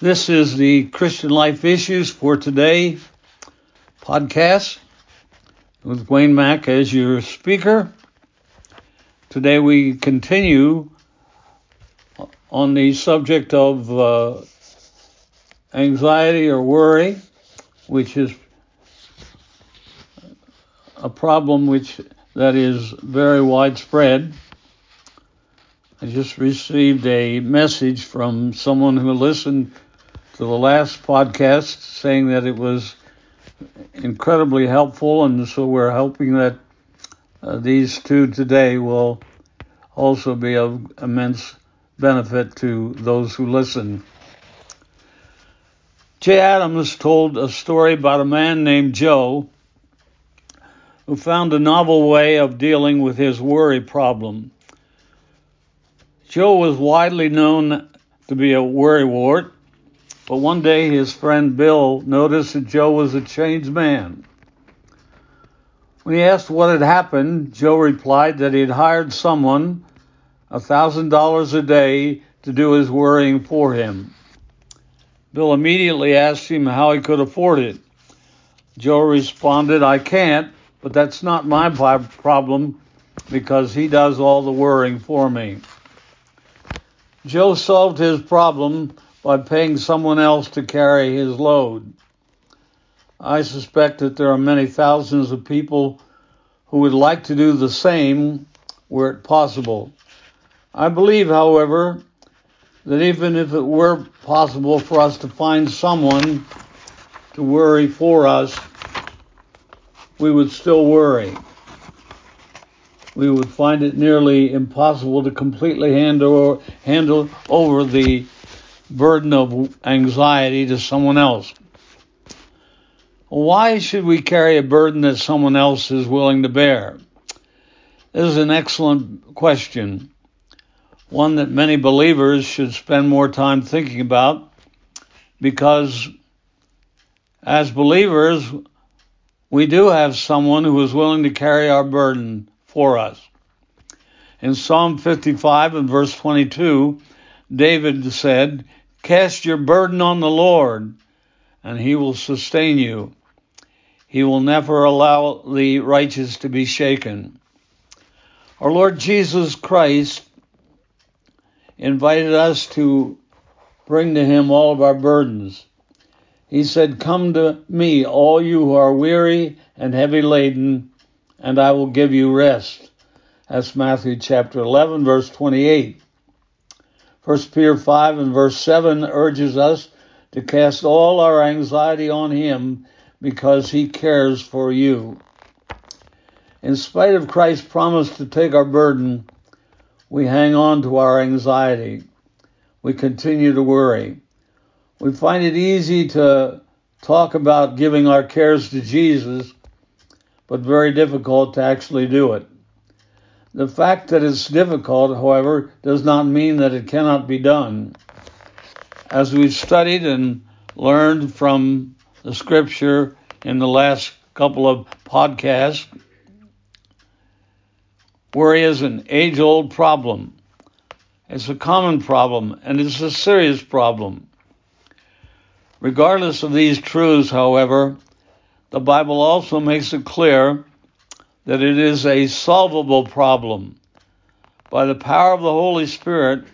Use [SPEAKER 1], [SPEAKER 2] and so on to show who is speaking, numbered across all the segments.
[SPEAKER 1] This is the Christian Life Issues for Today podcast with Wayne Mack as your speaker. Today we continue on the subject of uh, anxiety or worry, which is a problem which that is very widespread. I just received a message from someone who listened to the last podcast saying that it was incredibly helpful, and so we're hoping that uh, these two today will also be of immense benefit to those who listen. Jay Adams told a story about a man named Joe who found a novel way of dealing with his worry problem. Joe was widely known to be a worrywart, but one day his friend Bill noticed that Joe was a changed man. When he asked what had happened, Joe replied that he had hired someone a $1,000 a day to do his worrying for him. Bill immediately asked him how he could afford it. Joe responded, I can't, but that's not my problem because he does all the worrying for me. Joe solved his problem by paying someone else to carry his load. I suspect that there are many thousands of people who would like to do the same were it possible. I believe, however, that even if it were possible for us to find someone to worry for us, we would still worry we would find it nearly impossible to completely handle, handle over the burden of anxiety to someone else. Why should we carry a burden that someone else is willing to bear? This is an excellent question, one that many believers should spend more time thinking about because as believers, we do have someone who is willing to carry our burden for us. In Psalm 55 and verse 22, David said, Cast your burden on the Lord, and he will sustain you. He will never allow the righteous to be shaken. Our Lord Jesus Christ invited us to bring to him all of our burdens. He said, Come to me, all you who are weary and heavy laden, and I will give you rest. That's Matthew chapter 11, verse 28. 1 Peter 5 and verse 7 urges us to cast all our anxiety on Him because He cares for you. In spite of Christ's promise to take our burden, we hang on to our anxiety. We continue to worry. We find it easy to talk about giving our cares to Jesus but very difficult to actually do it. The fact that it's difficult, however, does not mean that it cannot be done. As we've studied and learned from the scripture in the last couple of podcasts, worry is an age old problem. It's a common problem and it's a serious problem. Regardless of these truths, however, the Bible also makes it clear that it is a solvable problem. By the power of the Holy Spirit,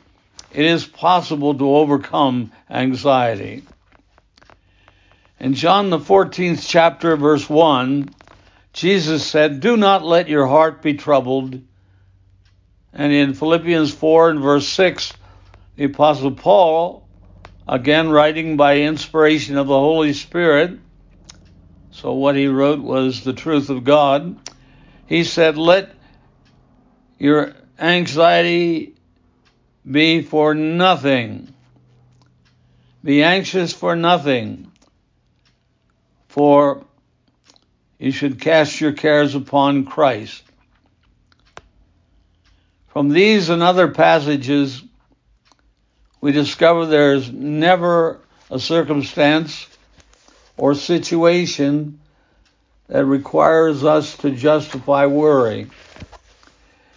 [SPEAKER 1] it is possible to overcome anxiety. In John the 14th chapter, verse 1, Jesus said, Do not let your heart be troubled. And in Philippians 4 and verse 6, the Apostle Paul, again writing by inspiration of the Holy Spirit, so what he wrote was the truth of God. He said, Let your anxiety be for nothing. Be anxious for nothing. For you should cast your cares upon Christ. From these and other passages, we discover there's never a circumstance or situation that requires us to justify worry.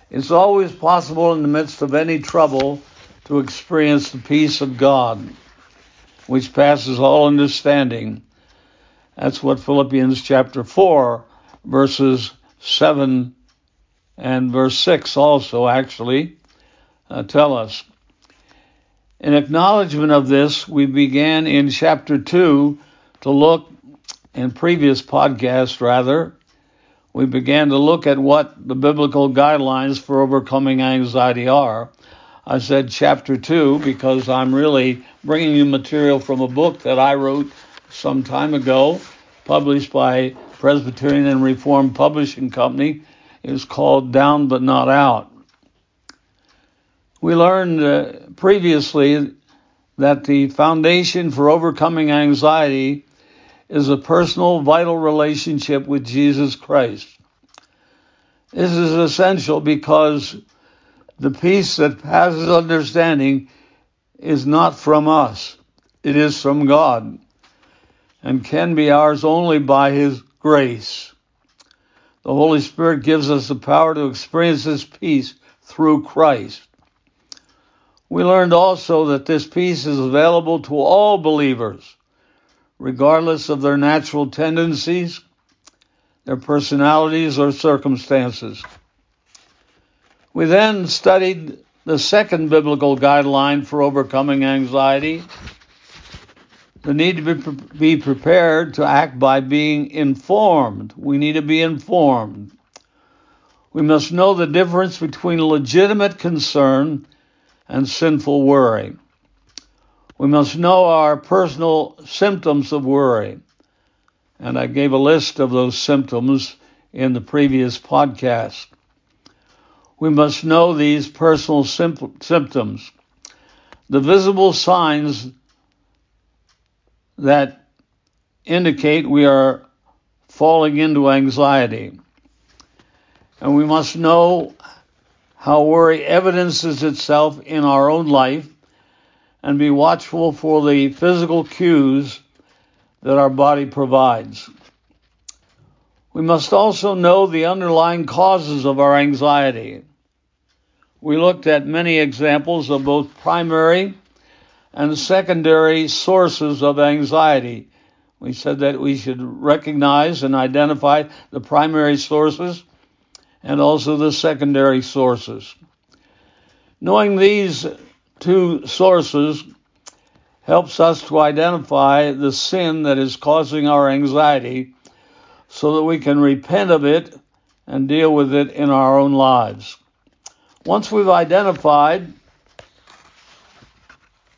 [SPEAKER 1] It's always possible in the midst of any trouble to experience the peace of God. which passes all understanding. That's what Philippians chapter 4, verses 7 and verse 6 also actually uh, tell us. In acknowledgement of this, we began in chapter 2 to look, in previous podcasts rather, we began to look at what the biblical guidelines for overcoming anxiety are. I said chapter 2 because I'm really bringing you material from a book that I wrote some time ago, published by Presbyterian and Reformed Publishing Company. It's called Down But Not Out. We learned uh, previously that the foundation for overcoming anxiety is a personal, vital relationship with Jesus Christ. This is essential because the peace that passes understanding is not from us, it is from God, and can be ours only by His grace. The Holy Spirit gives us the power to experience this peace through Christ. We learned also that this peace is available to all believers, regardless of their natural tendencies, their personalities, or circumstances. We then studied the second biblical guideline for overcoming anxiety the need to be, prepared to act by being informed. We need to be informed. We must know the difference between legitimate concern and sinful worry. We must know our personal symptoms of worry. And I gave a list of those symptoms in the previous podcast. We must know these personal symptoms. The visible signs that indicate we are falling into anxiety. And we must know how worry evidences itself in our own life and be watchful for the physical cues that our body provides. We must also know the underlying causes of our anxiety. We looked at many examples of both primary and secondary sources of anxiety. We said that we should recognize and identify the primary sources and also the secondary sources. Knowing these two sources helps us to identify the sin that is causing our anxiety so that we can repent of it and deal with it in our own lives. Once we've identified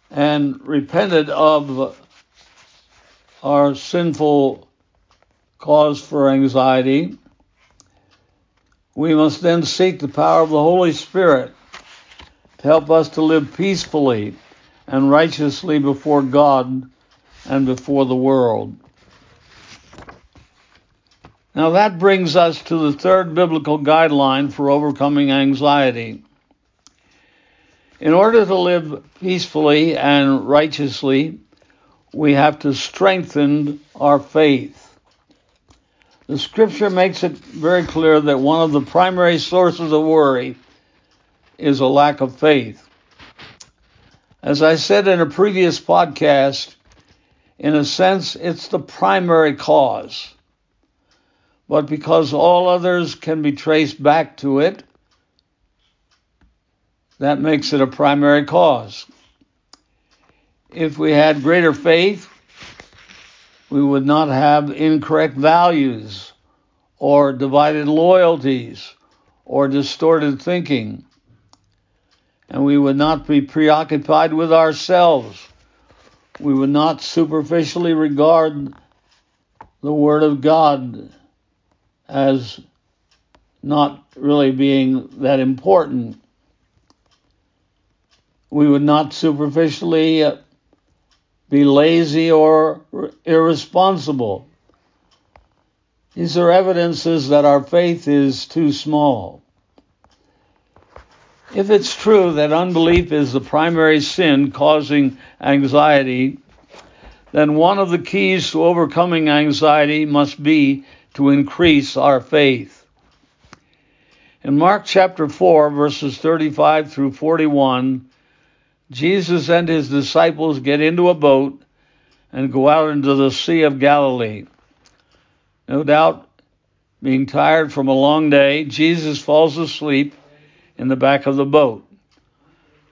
[SPEAKER 1] and repented of our sinful cause for anxiety, we must then seek the power of the Holy Spirit help us to live peacefully and righteously before God and before the world. Now that brings us to the third biblical guideline for overcoming anxiety. In order to live peacefully and righteously, we have to strengthen our faith. The scripture makes it very clear that one of the primary sources of worry is a lack of faith. As I said in a previous podcast, in a sense, it's the primary cause. But because all others can be traced back to it, that makes it a primary cause. If we had greater faith, we would not have incorrect values or divided loyalties or distorted thinking. And we would not be preoccupied with ourselves. We would not superficially regard the Word of God as not really being that important. We would not superficially uh, be lazy or irresponsible. These are evidences that our faith is too small. If it's true that unbelief is the primary sin causing anxiety, then one of the keys to overcoming anxiety must be to increase our faith. In Mark chapter 4, verses 35 through 41, Jesus and his disciples get into a boat and go out into the Sea of Galilee. No doubt, being tired from a long day, Jesus falls asleep in the back of the boat.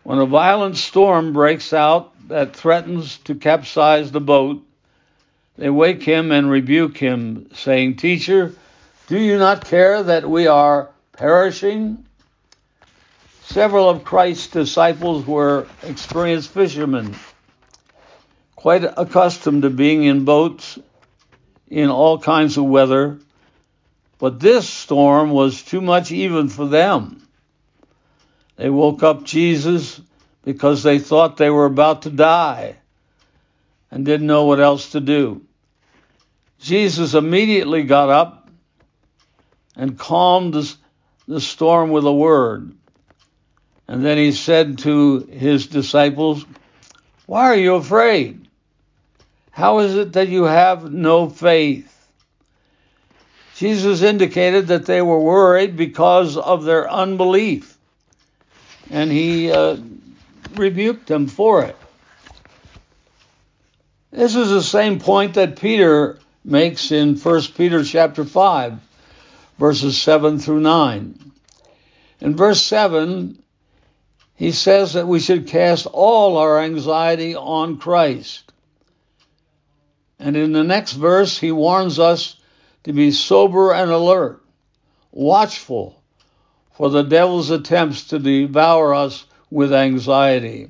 [SPEAKER 1] When a violent storm breaks out that threatens to capsize the boat, they wake him and rebuke him, saying, Teacher, do you not care that we are perishing? Several of Christ's disciples were experienced fishermen, quite accustomed to being in boats in all kinds of weather, but this storm was too much even for them. They woke up Jesus because they thought they were about to die and didn't know what else to do. Jesus immediately got up and calmed the, storm with a word. And then he said to his disciples, Why are you afraid? How is it that you have no faith? Jesus indicated that they were worried because of their unbelief, and he uh, rebuked them for it. This is the same point that Peter makes in 1 Peter chapter 5, verses 7 through 9. In verse 7, he says that we should cast all our anxiety on Christ. And in the next verse, he warns us to be sober and alert, watchful for the devil's attempts to devour us with anxiety.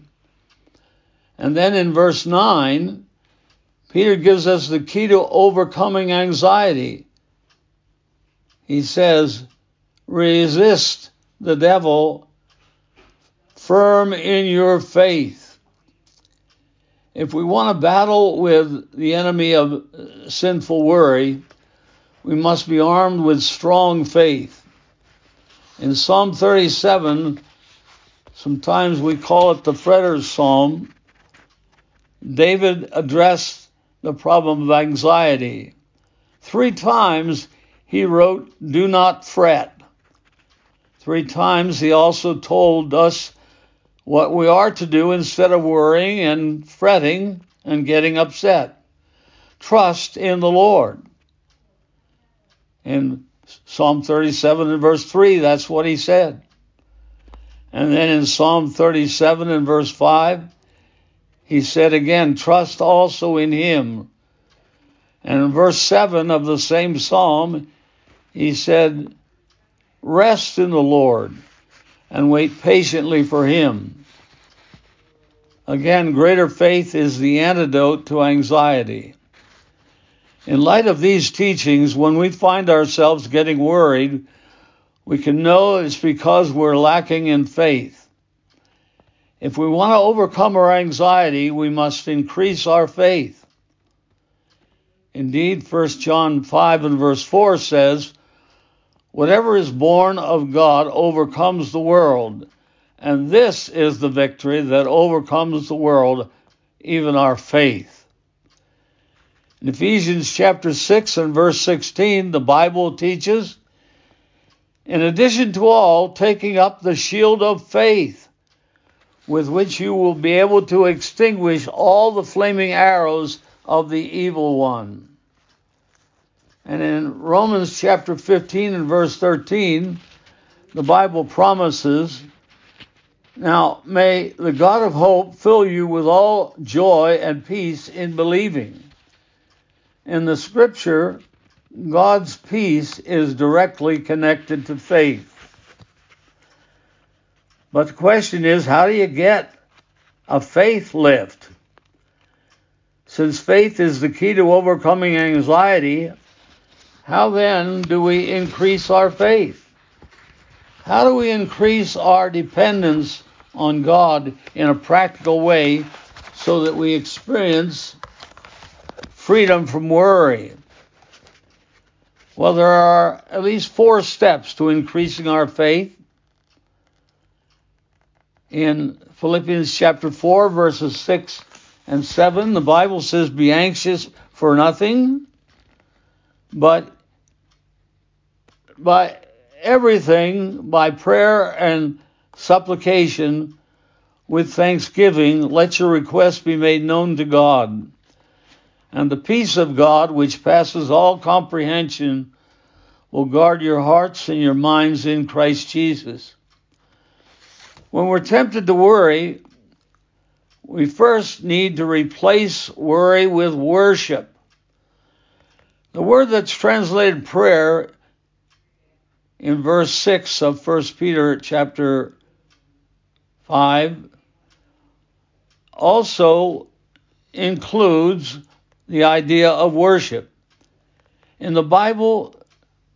[SPEAKER 1] And then in verse 9, Peter gives us the key to overcoming anxiety. He says, resist the devil firm in your faith. If we want to battle with the enemy of sinful worry, we must be armed with strong faith. In Psalm 37, sometimes we call it the fretter's psalm, David addressed the problem of anxiety. Three times he wrote, Do not fret. Three times he also told us what we are to do instead of worrying and fretting and getting upset. Trust in the Lord. In Psalm 37 and verse 3, that's what he said. And then in Psalm 37 and verse 5, he said again, trust also in him. And in verse 7 of the same psalm, he said, rest in the Lord and wait patiently for him. Again, greater faith is the antidote to anxiety. In light of these teachings, when we find ourselves getting worried, we can know it's because we're lacking in faith. If we want to overcome our anxiety, we must increase our faith. Indeed, 1 John 5 and verse 4 says, Whatever is born of God overcomes the world, and this is the victory that overcomes the world, even our faith. In Ephesians chapter 6 and verse 16, the Bible teaches, in addition to all, taking up the shield of faith with which you will be able to extinguish all the flaming arrows of the evil one. And in Romans chapter 15 and verse 13, the Bible promises, Now may the God of hope fill you with all joy and peace in believing. In the scripture, God's peace is directly connected to faith. But the question is, how do you get a faith lift? Since faith is the key to overcoming anxiety, how then do we increase our faith? How do we increase our dependence on God in a practical way so that we experience freedom from worry? Well, there are at least four steps to increasing our faith in Philippians chapter 4, verses 6 and 7, the Bible says, Be anxious for nothing, but by everything, by prayer and supplication with thanksgiving, let your requests be made known to God. And the peace of God, which passes all comprehension, will guard your hearts and your minds in Christ Jesus. When we're tempted to worry, we first need to replace worry with worship. The word that's translated prayer in verse 6 of 1 Peter chapter 5 also includes the idea of worship. In the Bible,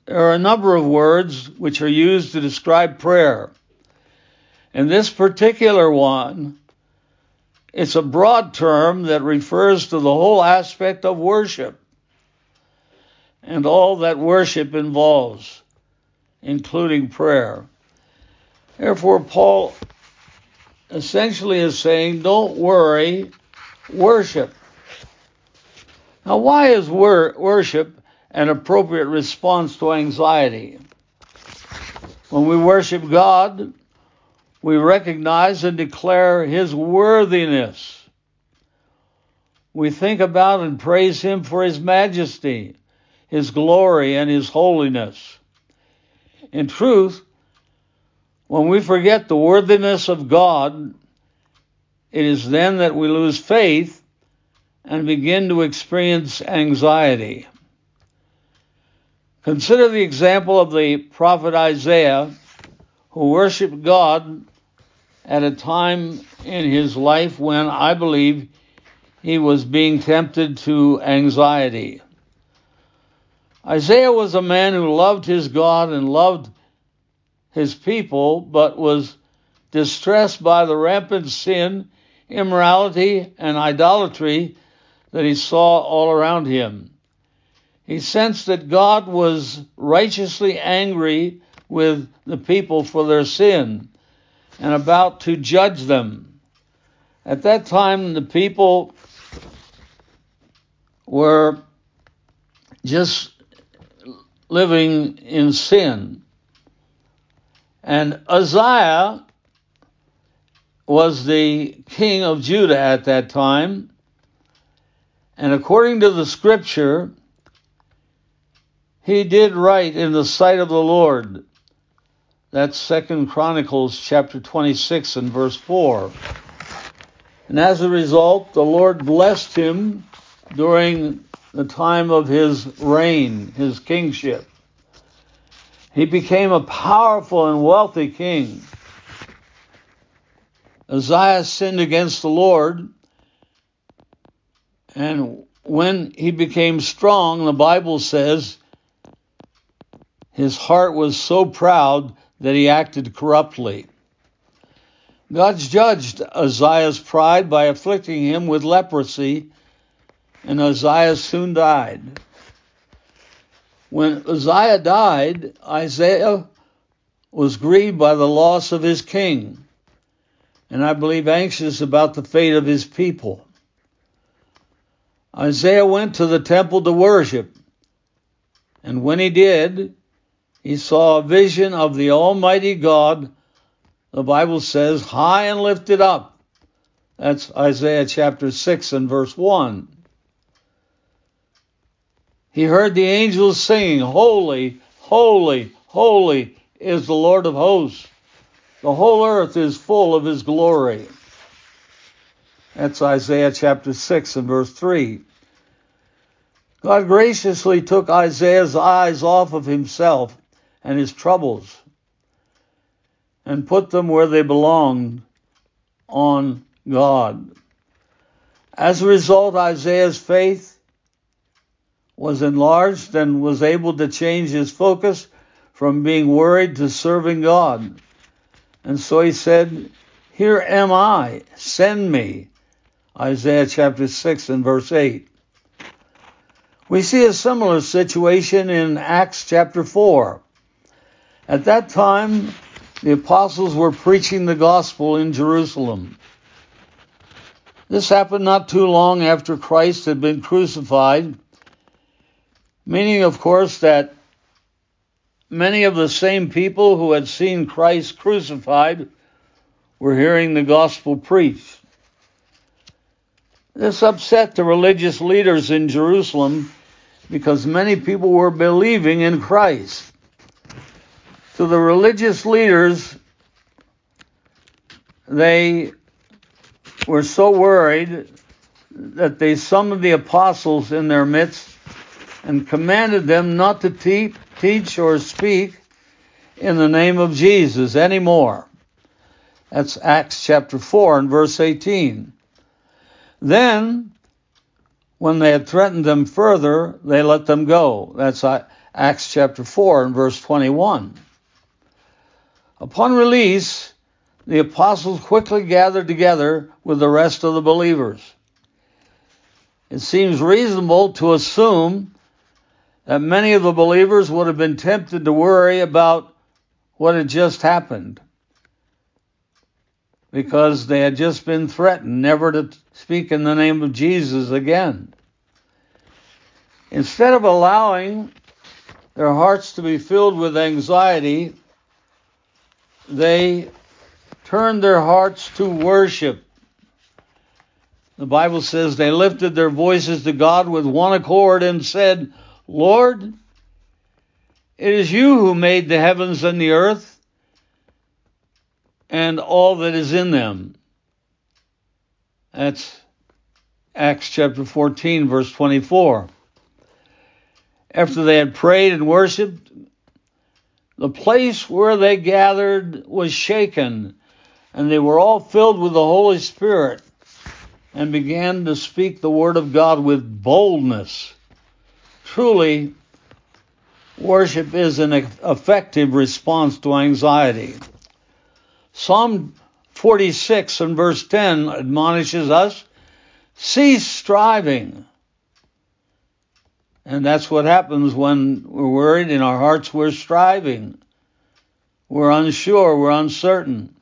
[SPEAKER 1] there are a number of words which are used to describe prayer. And this particular one, it's a broad term that refers to the whole aspect of worship and all that worship involves, including prayer. Therefore, Paul essentially is saying, don't worry, worship. Now, why is wor- worship an appropriate response to anxiety? When we worship God, we recognize and declare His worthiness. We think about and praise Him for His majesty, His glory, and His holiness. In truth, when we forget the worthiness of God, it is then that we lose faith and begin to experience anxiety. Consider the example of the prophet Isaiah, who worshiped God at a time in his life when I believe he was being tempted to anxiety. Isaiah was a man who loved his God and loved his people, but was distressed by the rampant sin, immorality, and idolatry that he saw all around him. He sensed that God was righteously angry with the people for their sin and about to judge them. At that time, the people were just living in sin. And Uzziah was the king of Judah at that time. And according to the scripture, he did right in the sight of the Lord. That's Second Chronicles chapter 26 and verse 4. And as a result, the Lord blessed him during the time of his reign, his kingship. He became a powerful and wealthy king. Uzziah sinned against the Lord, and when he became strong, the Bible says his heart was so proud that he acted corruptly. God judged Uzziah's pride by afflicting him with leprosy, and Uzziah soon died. When Uzziah died, Isaiah was grieved by the loss of his king, and I believe anxious about the fate of his people. Isaiah went to the temple to worship, and when he did, he saw a vision of the Almighty God, the Bible says, high and lifted up. That's Isaiah chapter 6 and verse 1. He heard the angels singing, Holy, holy, holy is the Lord of hosts. The whole earth is full of his glory. That's Isaiah chapter 6 and verse 3. God graciously took Isaiah's eyes off of himself and his troubles and put them where they belonged on God. As a result, Isaiah's faith was enlarged and was able to change his focus from being worried to serving God. And so he said, Here am I, send me. Isaiah chapter 6 and verse 8. We see a similar situation in Acts chapter 4. At that time, the apostles were preaching the gospel in Jerusalem. This happened not too long after Christ had been crucified Meaning, of course, that many of the same people who had seen Christ crucified were hearing the gospel preached. This upset the religious leaders in Jerusalem because many people were believing in Christ. So the religious leaders, they were so worried that they summoned the apostles in their midst and commanded them not to te- teach or speak in the name of Jesus anymore. That's Acts chapter 4 and verse 18. Then, when they had threatened them further, they let them go. That's Acts chapter 4 and verse 21. Upon release, the apostles quickly gathered together with the rest of the believers. It seems reasonable to assume that many of the believers would have been tempted to worry about what had just happened because they had just been threatened never to speak in the name of Jesus again. Instead of allowing their hearts to be filled with anxiety, they turned their hearts to worship. The Bible says they lifted their voices to God with one accord and said, Lord, it is you who made the heavens and the earth and all that is in them. That's Acts chapter 14, verse 24. After they had prayed and worshiped, the place where they gathered was shaken, and they were all filled with the Holy Spirit and began to speak the word of God with boldness. Truly, worship is an effective response to anxiety. Psalm 46 and verse 10 admonishes us cease striving. And that's what happens when we're worried in our hearts, we're striving. We're unsure, we're uncertain.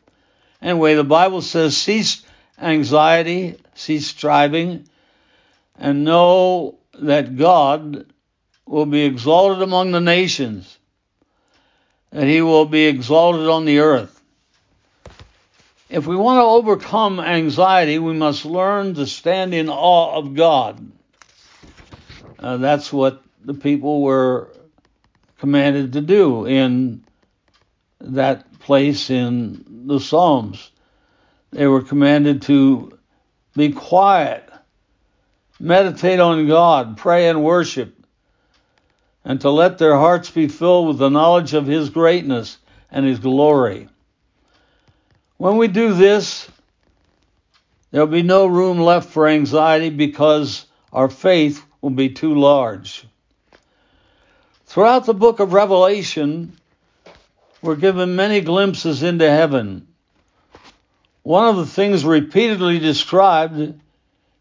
[SPEAKER 1] Anyway, the Bible says cease anxiety, cease striving, and know that God will be exalted among the nations, that he will be exalted on the earth. If we want to overcome anxiety, we must learn to stand in awe of God. Uh, that's what the people were commanded to do in that place in the Psalms. They were commanded to be quiet, meditate on God, pray and worship, and to let their hearts be filled with the knowledge of His greatness and His glory. When we do this, there'll be no room left for anxiety because our faith will be too large. Throughout the book of Revelation, we're given many glimpses into heaven. One of the things repeatedly described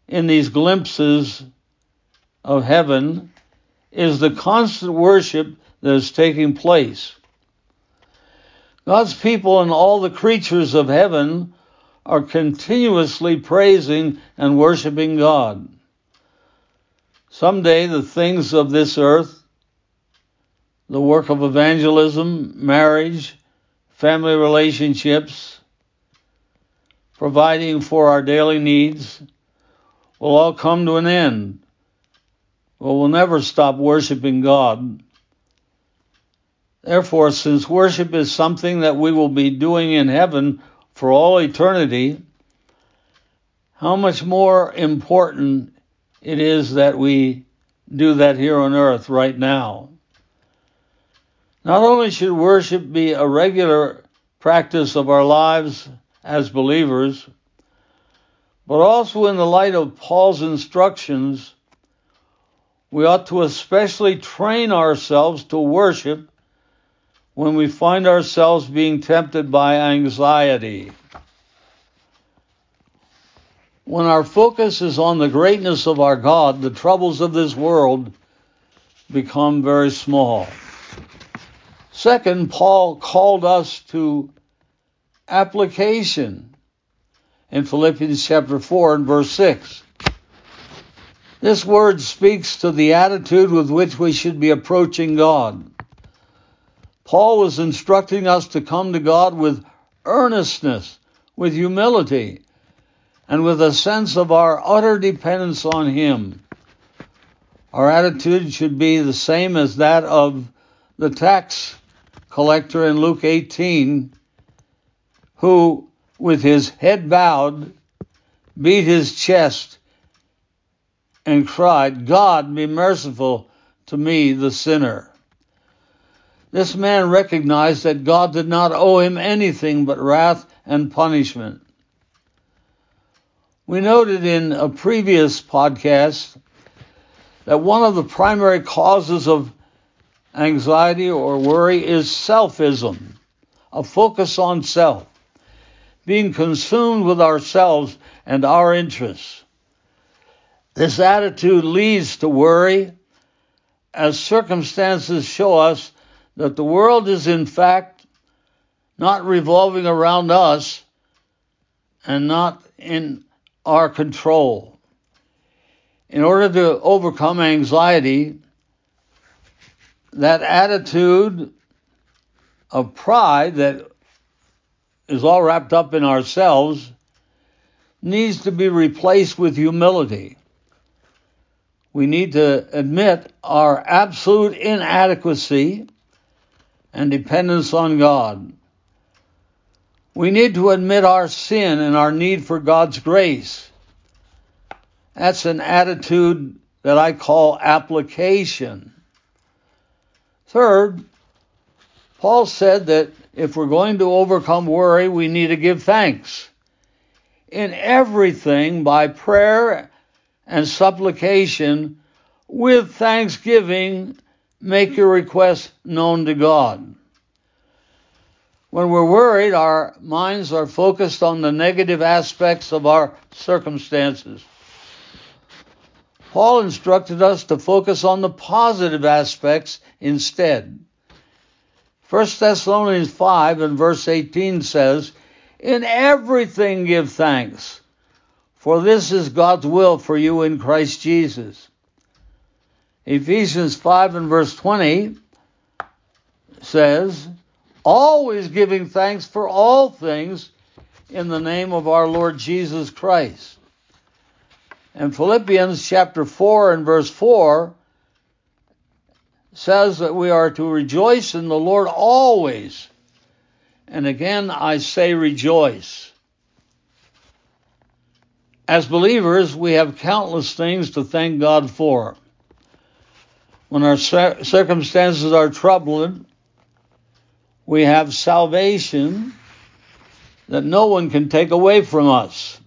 [SPEAKER 1] in these glimpses of heaven is the constant worship that is taking place. God's people and all the creatures of heaven are continuously praising and worshiping God. Someday the things of this earth, the work of evangelism, marriage, family relationships, providing for our daily needs, will all come to an end. But we'll never stop worshiping God Therefore, since worship is something that we will be doing in heaven for all eternity, how much more important it is that we do that here on earth right now. Not only should worship be a regular practice of our lives as believers, but also in the light of Paul's instructions, we ought to especially train ourselves to worship when we find ourselves being tempted by anxiety. When our focus is on the greatness of our God, the troubles of this world become very small. Second, Paul called us to application in Philippians chapter 4 and verse 6. This word speaks to the attitude with which we should be approaching God. Paul was instructing us to come to God with earnestness, with humility, and with a sense of our utter dependence on Him. Our attitude should be the same as that of the tax collector in Luke 18, who, with his head bowed, beat his chest and cried, God, be merciful to me, the sinner. This man recognized that God did not owe him anything but wrath and punishment. We noted in a previous podcast that one of the primary causes of anxiety or worry is selfism, a focus on self, being consumed with ourselves and our interests. This attitude leads to worry as circumstances show us that the world is in fact not revolving around us and not in our control. In order to overcome anxiety, that attitude of pride that is all wrapped up in ourselves needs to be replaced with humility. We need to admit our absolute inadequacy and dependence on God. We need to admit our sin and our need for God's grace. That's an attitude that I call application. Third, Paul said that if we're going to overcome worry, we need to give thanks. In everything, by prayer and supplication, with thanksgiving, make your requests known to God. When we're worried, our minds are focused on the negative aspects of our circumstances. Paul instructed us to focus on the positive aspects instead. 1 Thessalonians 5 and verse 18 says, In everything give thanks, for this is God's will for you in Christ Jesus. Ephesians 5 and verse 20 says, always giving thanks for all things in the name of our Lord Jesus Christ. And Philippians chapter 4 and verse 4 says that we are to rejoice in the Lord always. And again, I say rejoice. As believers, we have countless things to thank God for. When our circumstances are troubling, we have salvation that no one can take away from us.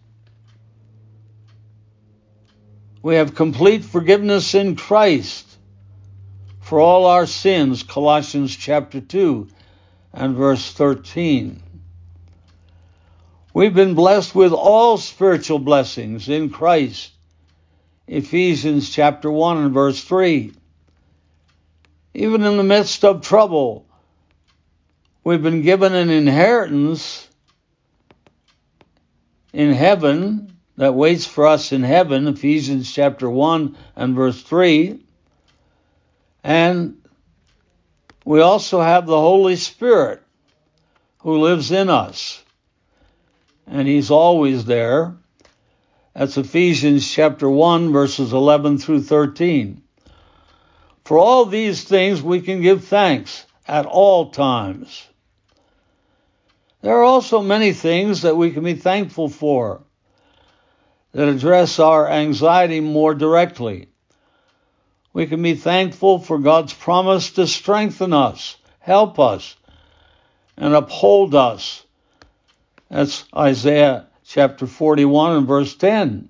[SPEAKER 1] We have complete forgiveness in Christ for all our sins, Colossians chapter 2 and verse 13. We've been blessed with all spiritual blessings in Christ, Ephesians chapter 1 and verse 3. Even in the midst of trouble, We've been given an inheritance in heaven that waits for us in heaven, Ephesians chapter 1 and verse 3. And we also have the Holy Spirit who lives in us. And He's always there. That's Ephesians chapter 1, verses 11 through 13. For all these things we can give thanks at all times. There are also many things that we can be thankful for that address our anxiety more directly. We can be thankful for God's promise to strengthen us, help us, and uphold us. That's Isaiah chapter 41 and verse 10.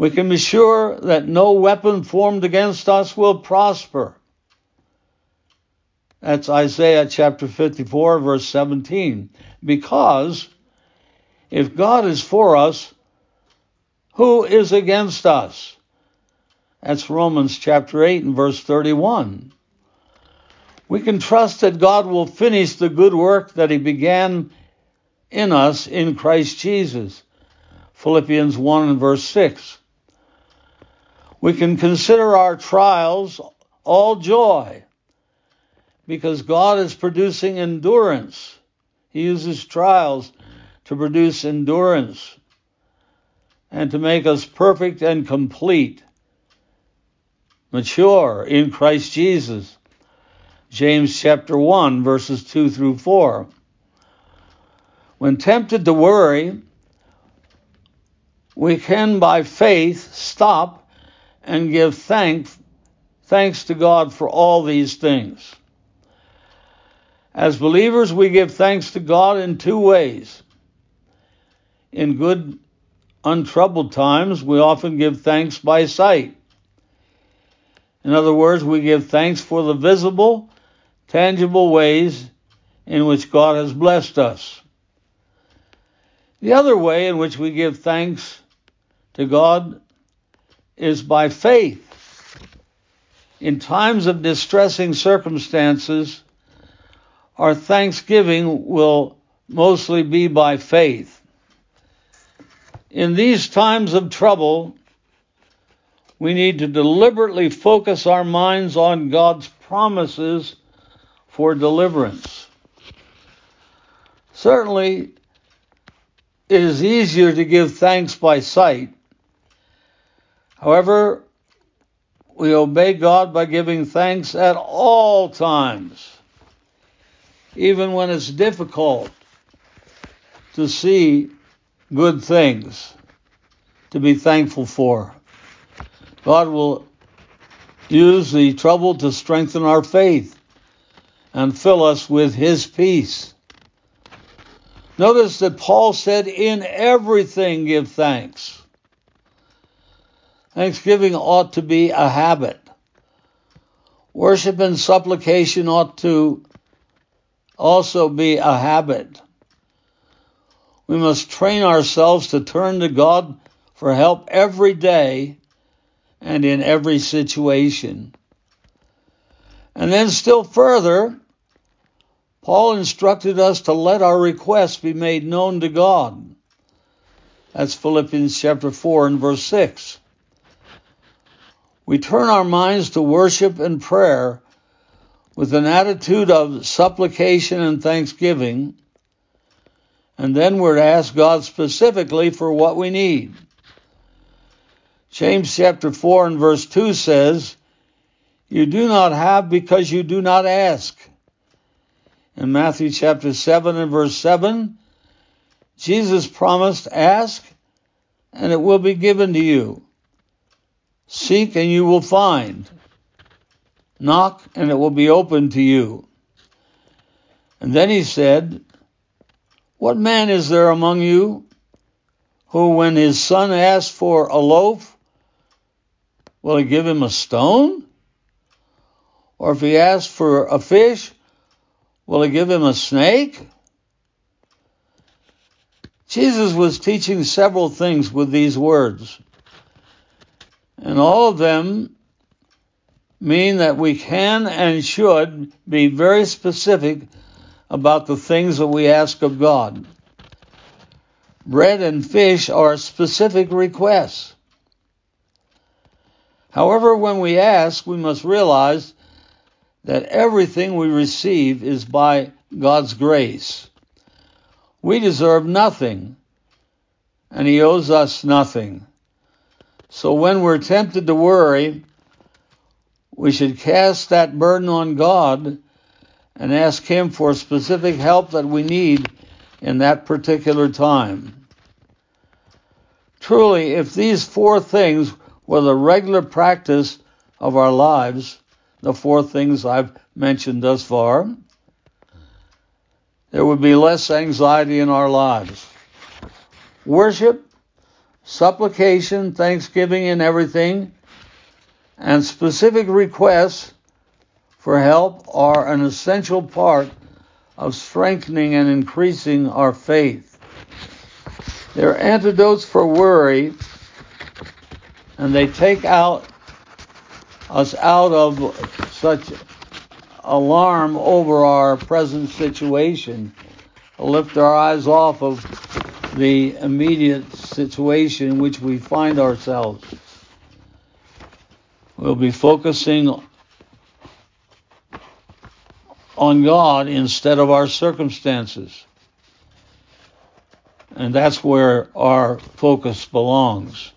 [SPEAKER 1] We can be sure that no weapon formed against us will prosper. That's Isaiah chapter 54, verse 17. Because if God is for us, who is against us? That's Romans chapter 8 and verse 31. We can trust that God will finish the good work that He began in us in Christ Jesus. Philippians 1 and verse 6. We can consider our trials all joy because God is producing endurance. He uses trials to produce endurance. and to make us perfect and complete, mature in Christ Jesus. James chapter 1, verses 2 through 4. When tempted to worry, we can by faith stop and give thanks thanks to God for all these things. As believers, we give thanks to God in two ways. In good, untroubled times, we often give thanks by sight. In other words, we give thanks for the visible, tangible ways in which God has blessed us. The other way in which we give thanks to God is by faith. In times of distressing circumstances, our thanksgiving will mostly be by faith. In these times of trouble, we need to deliberately focus our minds on God's promises for deliverance. Certainly, it is easier to give thanks by sight. However, we obey God by giving thanks at all times, even when it's difficult to see good things to be thankful for. God will use the trouble to strengthen our faith and fill us with His peace. Notice that Paul said, In everything give thanks. Thanksgiving ought to be a habit. Worship and supplication ought to also be a habit. We must train ourselves to turn to God for help every day and in every situation. And then, still further, Paul instructed us to let our requests be made known to God. That's Philippians chapter 4 and verse 6. We turn our minds to worship and prayer with an attitude of supplication and thanksgiving, and then we're to ask God specifically for what we need. James chapter 4 and verse 2 says, You do not have because you do not ask. In Matthew chapter 7 and verse 7, Jesus promised, Ask and it will be given to you. Seek and you will find. Knock and it will be opened to you. And then he said, What man is there among you who, when his son asks for a loaf, will he give him a stone? Or if he asks for a fish, will he give him a snake? Jesus was teaching several things with these words. And all of them mean that we can and should be very specific about the things that we ask of God. Bread and fish are specific requests. However, when we ask, we must realize that everything we receive is by God's grace. We deserve nothing, and He owes us nothing. So when we're tempted to worry, we should cast that burden on God and ask Him for specific help that we need in that particular time. Truly, if these four things were the regular practice of our lives, the four things I've mentioned thus far, there would be less anxiety in our lives. Worship supplication, thanksgiving, and everything, and specific requests for help are an essential part of strengthening and increasing our faith. They're antidotes for worry, and they take out us out of such alarm over our present situation, lift our eyes off of the immediate situation in which we find ourselves. We'll be focusing on God instead of our circumstances. And that's where our focus belongs.